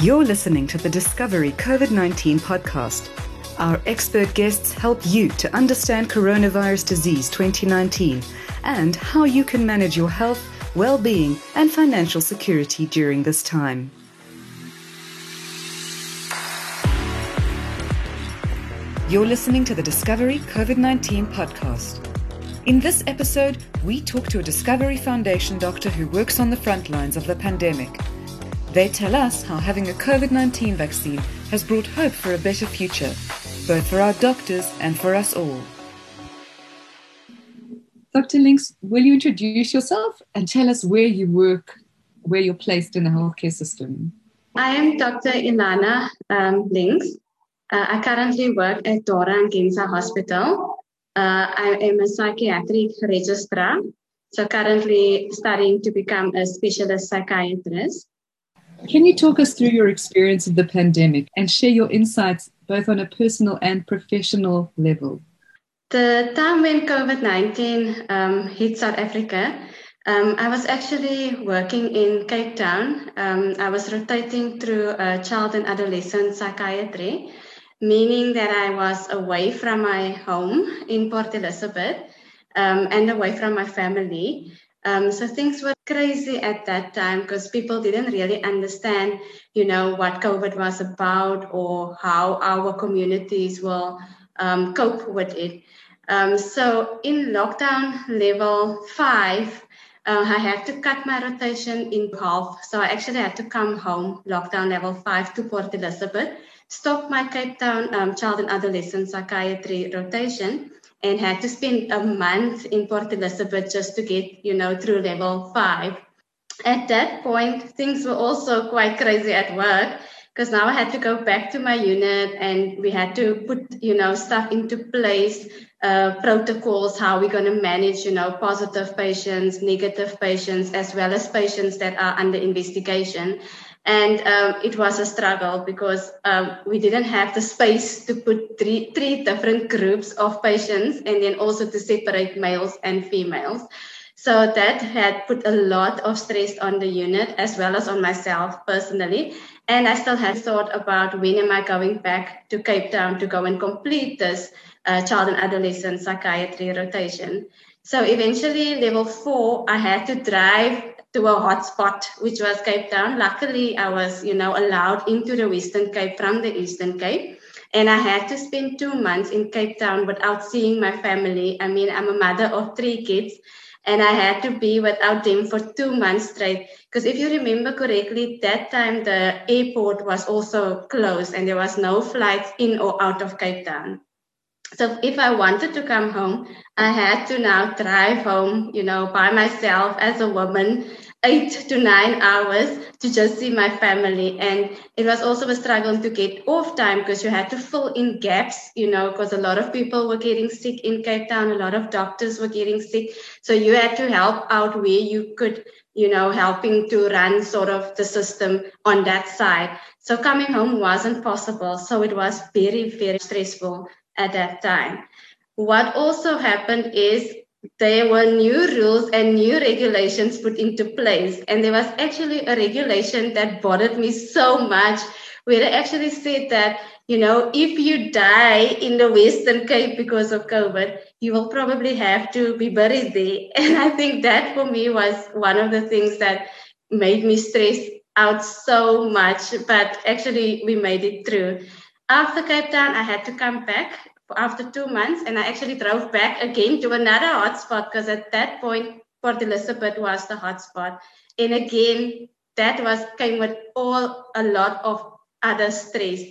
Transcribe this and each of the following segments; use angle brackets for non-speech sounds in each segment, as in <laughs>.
You're listening to the Discovery COVID 19 podcast. Our expert guests help you to understand coronavirus disease 2019 and how you can manage your health, well being, and financial security during this time. You're listening to the Discovery COVID 19 podcast. In this episode, we talk to a Discovery Foundation doctor who works on the front lines of the pandemic. They tell us how having a COVID 19 vaccine has brought hope for a better future, both for our doctors and for us all. Dr. Links, will you introduce yourself and tell us where you work, where you're placed in the healthcare system? I am Dr. Illana um, Links. Uh, I currently work at Dora Nginza Hospital. Uh, I am a psychiatric registrar, so currently studying to become a specialist psychiatrist. Can you talk us through your experience of the pandemic and share your insights both on a personal and professional level? The time when COVID 19 um, hit South Africa, um, I was actually working in Cape Town. Um, I was rotating through child and adolescent psychiatry meaning that I was away from my home in Port Elizabeth um, and away from my family. Um, so things were crazy at that time because people didn't really understand, you know, what COVID was about or how our communities will um, cope with it. Um, so in lockdown level five, uh, I had to cut my rotation in half. So I actually had to come home, lockdown level five, to Port Elizabeth stop my Cape Town um, child and adolescent psychiatry rotation and had to spend a month in Port Elizabeth just to get, you know, through level five. At that point, things were also quite crazy at work because now I had to go back to my unit and we had to put, you know, stuff into place, uh, protocols, how we're going to manage, you know, positive patients, negative patients, as well as patients that are under investigation. And um, it was a struggle because um, we didn't have the space to put three, three different groups of patients and then also to separate males and females. So that had put a lot of stress on the unit as well as on myself personally. And I still had thought about when am I going back to Cape Town to go and complete this uh, child and adolescent psychiatry rotation. So eventually, level four, I had to drive to a hotspot, which was Cape Town. Luckily, I was, you know, allowed into the Western Cape from the Eastern Cape. And I had to spend two months in Cape Town without seeing my family. I mean, I'm a mother of three kids, and I had to be without them for two months straight. Because if you remember correctly, that time the airport was also closed and there was no flights in or out of Cape Town. So if I wanted to come home, I had to now drive home, you know, by myself as a woman, eight to nine hours to just see my family. And it was also a struggle to get off time because you had to fill in gaps, you know, because a lot of people were getting sick in Cape Town, a lot of doctors were getting sick. So you had to help out where you could, you know, helping to run sort of the system on that side. So coming home wasn't possible. So it was very, very stressful at that time. What also happened is there were new rules and new regulations put into place. And there was actually a regulation that bothered me so much, where it actually said that, you know, if you die in the Western Cape because of COVID, you will probably have to be buried there. <laughs> And I think that for me was one of the things that made me stress out so much. But actually, we made it through. After Cape Town, I had to come back after two months, and I actually drove back again to another hotspot because at that point, Port Elizabeth was the hotspot. And again, that was came with all a lot of other stress.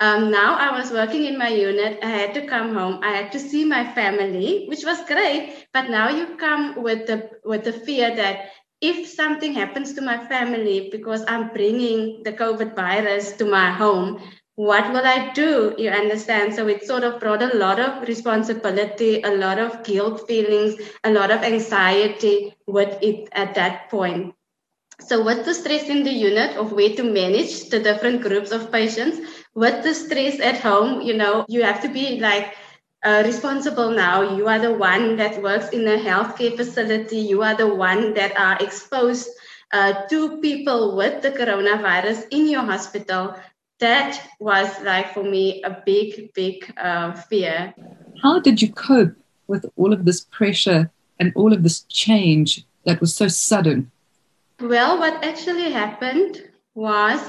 Um, now I was working in my unit. I had to come home. I had to see my family, which was great. But now you come with the with the fear that if something happens to my family because I'm bringing the COVID virus to my home, what will I do? You understand? So it sort of brought a lot of responsibility, a lot of guilt feelings, a lot of anxiety with it at that point. So with the stress in the unit of where to manage the different groups of patients, with the stress at home, you know, you have to be like uh, responsible now. You are the one that works in a healthcare facility. You are the one that are exposed uh, two people with the coronavirus in your hospital, that was like for me a big, big uh, fear. How did you cope with all of this pressure and all of this change that was so sudden? Well, what actually happened was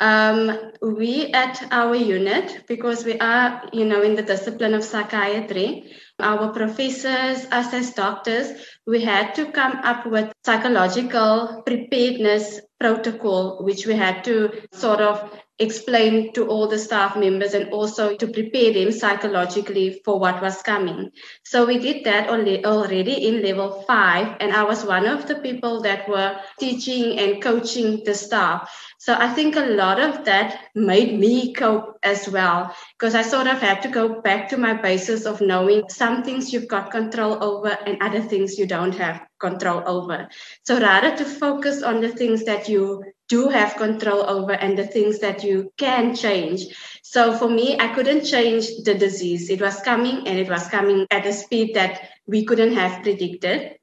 um, we at our unit, because we are, you know, in the discipline of psychiatry, our professors, us as doctors, we had to come up with psychological preparedness protocol, which we had to sort of explain to all the staff members and also to prepare them psychologically for what was coming. So we did that already in level five, and I was one of the people that were teaching and coaching the staff. So I think a lot of that made me cope as well, because I sort of had to go back to my basis of knowing some things you've got control over and other things you don't have control over. So rather to focus on the things that you do have control over and the things that you can change. So for me, I couldn't change the disease. It was coming and it was coming at a speed that we couldn't have predicted.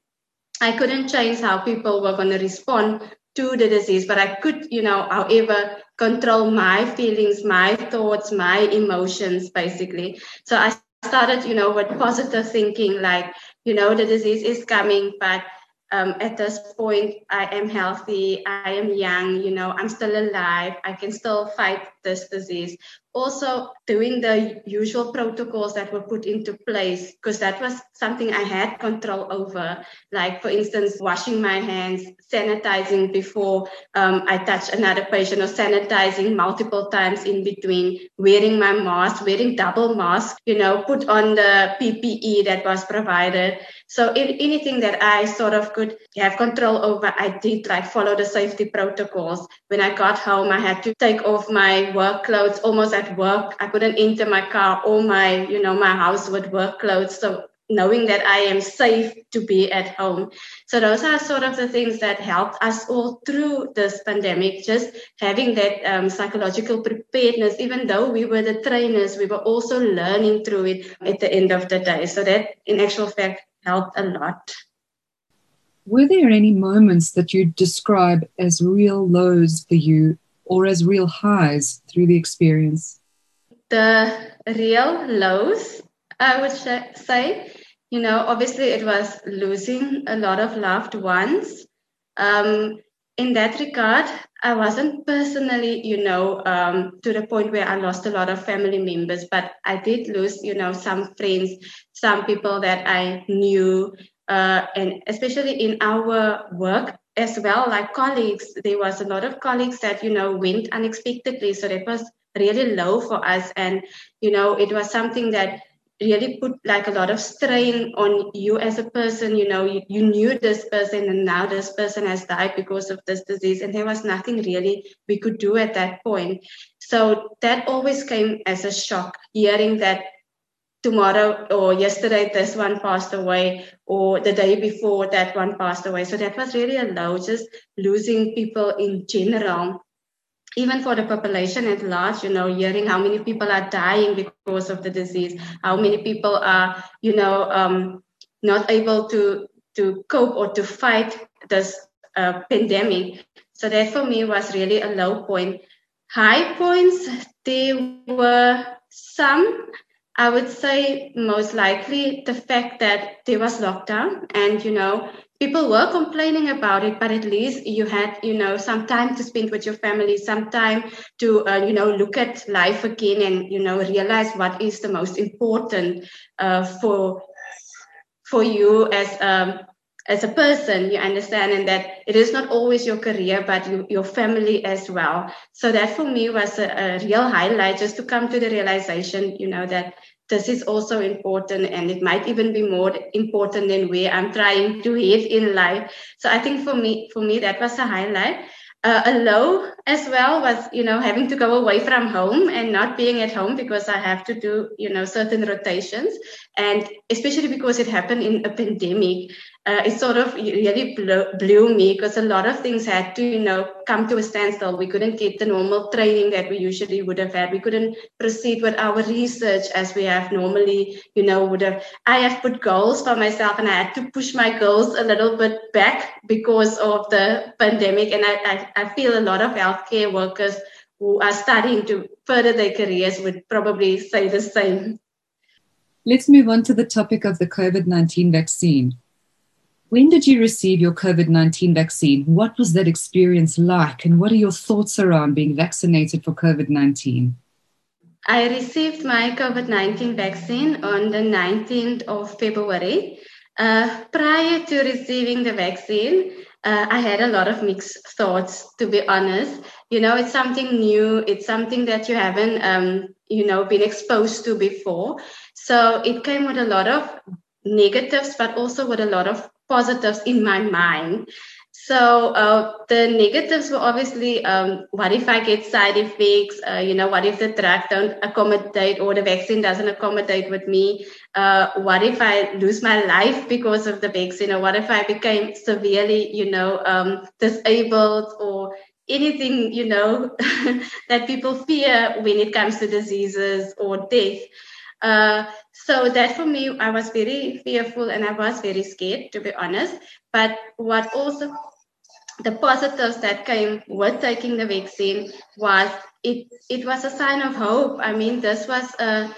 I couldn't change how people were going to respond to the disease, but I could, you know, however, control my feelings, my thoughts, my emotions, basically. So I started, you know, with positive thinking, like, you know, the disease is coming, but um, at this point, I am healthy, I am young, you know, I'm still alive, I can still fight this disease also doing the usual protocols that were put into place because that was something I had control over. Like, for instance, washing my hands, sanitizing before um, I touch another patient, or sanitizing multiple times in between, wearing my mask, wearing double mask, you know, put on the PPE that was provided. So, in, anything that I sort of could have control over, I did like follow the safety protocols. When I got home, I had to take off my work clothes almost at work. I couldn't enter my car or my, you know, my house with work clothes. So knowing that I am safe to be at home. So those are sort of the things that helped us all through this pandemic, just having that um, psychological preparedness, even though we were the trainers, we were also learning through it at the end of the day. So that in actual fact helped a lot. Were there any moments that you describe as real lows for you or as real highs through the experience? The real lows, I would say, you know, obviously it was losing a lot of loved ones. Um, in that regard, I wasn't personally, you know, um, to the point where I lost a lot of family members, but I did lose, you know, some friends, some people that I knew, uh, and especially in our work as well, like colleagues, there was a lot of colleagues that, you know, went unexpectedly. So that was really low for us. And, you know, it was something that really put like a lot of strain on you as a person. You know, you, you knew this person and now this person has died because of this disease. And there was nothing really we could do at that point. So that always came as a shock, hearing that tomorrow or yesterday this one passed away or the day before that one passed away. So that was really a low just losing people in general. Even for the population at large you know hearing how many people are dying because of the disease how many people are you know um, not able to to cope or to fight this uh, pandemic. So that for me was really a low point. High points there were some I would say most likely the fact that there was lockdown and, you know, people were complaining about it, but at least you had, you know, some time to spend with your family, some time to, uh, you know, look at life again and, you know, realize what is the most important uh, for for you as um, as a person you understand and that it is not always your career but you, your family as well. So that for me was a, a, real highlight just to come to the realization you know that this is also important and it might even be more important than where i'm trying to head in life. So i think for me for me that was a highlight. Uh, a low as well was you know having to go away from home and not being at home because i have to do you know certain rotations. And especially because it happened in a pandemic uh, it sort of really blew, blew me because a lot of things had to, you know, come to a standstill. We couldn't get the normal training that we usually would have had. We couldn't proceed with our research as we have normally, you know, would have. I have put goals for myself and I had to push my goals a little bit back because of the pandemic. And I, I, I feel a lot of healthcare workers who are starting to further their careers would probably say the same. Let's move on to the topic of the COVID 19 vaccine. When did you receive your COVID 19 vaccine? What was that experience like? And what are your thoughts around being vaccinated for COVID 19? I received my COVID 19 vaccine on the 19th of February. Uh, prior to receiving the vaccine, uh, I had a lot of mixed thoughts, to be honest. You know, it's something new, it's something that you haven't, um, you know, been exposed to before. So it came with a lot of negatives, but also with a lot of positives in my mind. So uh, the negatives were obviously, um, what if I get side effects? Uh, you know, what if the drug don't accommodate or the vaccine doesn't accommodate with me? Uh, what if I lose my life because of the vaccine? Or what if I became severely, you know, um, disabled or anything, you know, <laughs> that people fear when it comes to diseases or death? Uh, so that for me, I was very fearful and I was very scared, to be honest. But what also the positives that came with taking the vaccine was it it was a sign of hope. I mean, this was a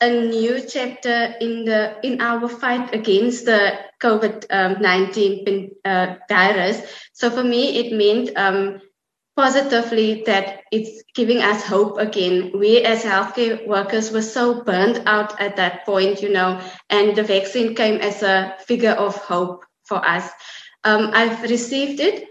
a new chapter in the in our fight against the COVID um, nineteen uh, virus. So for me, it meant um, positively that it's giving us hope again. We as healthcare workers were so burned out at that point, you know, and the vaccine came as a figure of hope for us. Um, I've received it.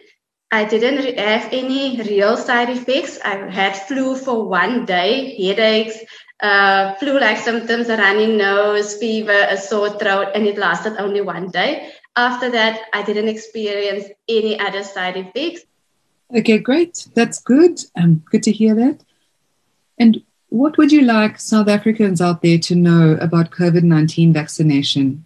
I didn't have any real side effects. I had flu for one day, headaches, uh, flu-like symptoms, a runny nose, fever, a sore throat, and it lasted only one day. After that, I didn't experience any other side effects. Okay, great. That's good. Um, good to hear that. And what would you like South Africans out there to know about COVID 19 vaccination?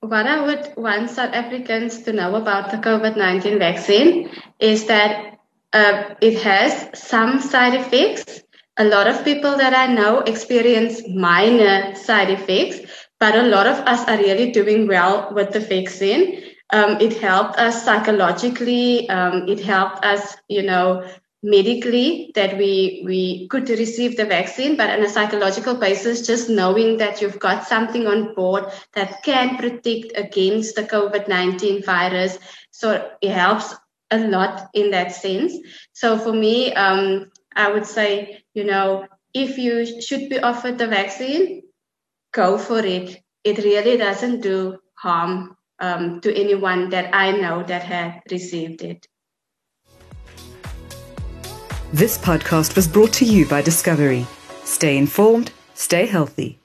What I would want South Africans to know about the COVID 19 vaccine is that uh, it has some side effects. A lot of people that I know experience minor side effects, but a lot of us are really doing well with the vaccine. Um, it helped us psychologically. Um, it helped us, you know, medically that we we could receive the vaccine, but on a psychological basis, just knowing that you've got something on board that can protect against the COVID nineteen virus, so it helps a lot in that sense. So for me, um, I would say, you know, if you should be offered the vaccine, go for it. It really doesn't do harm um, to anyone that I know that had received it. This podcast was brought to you by Discovery. Stay informed, stay healthy.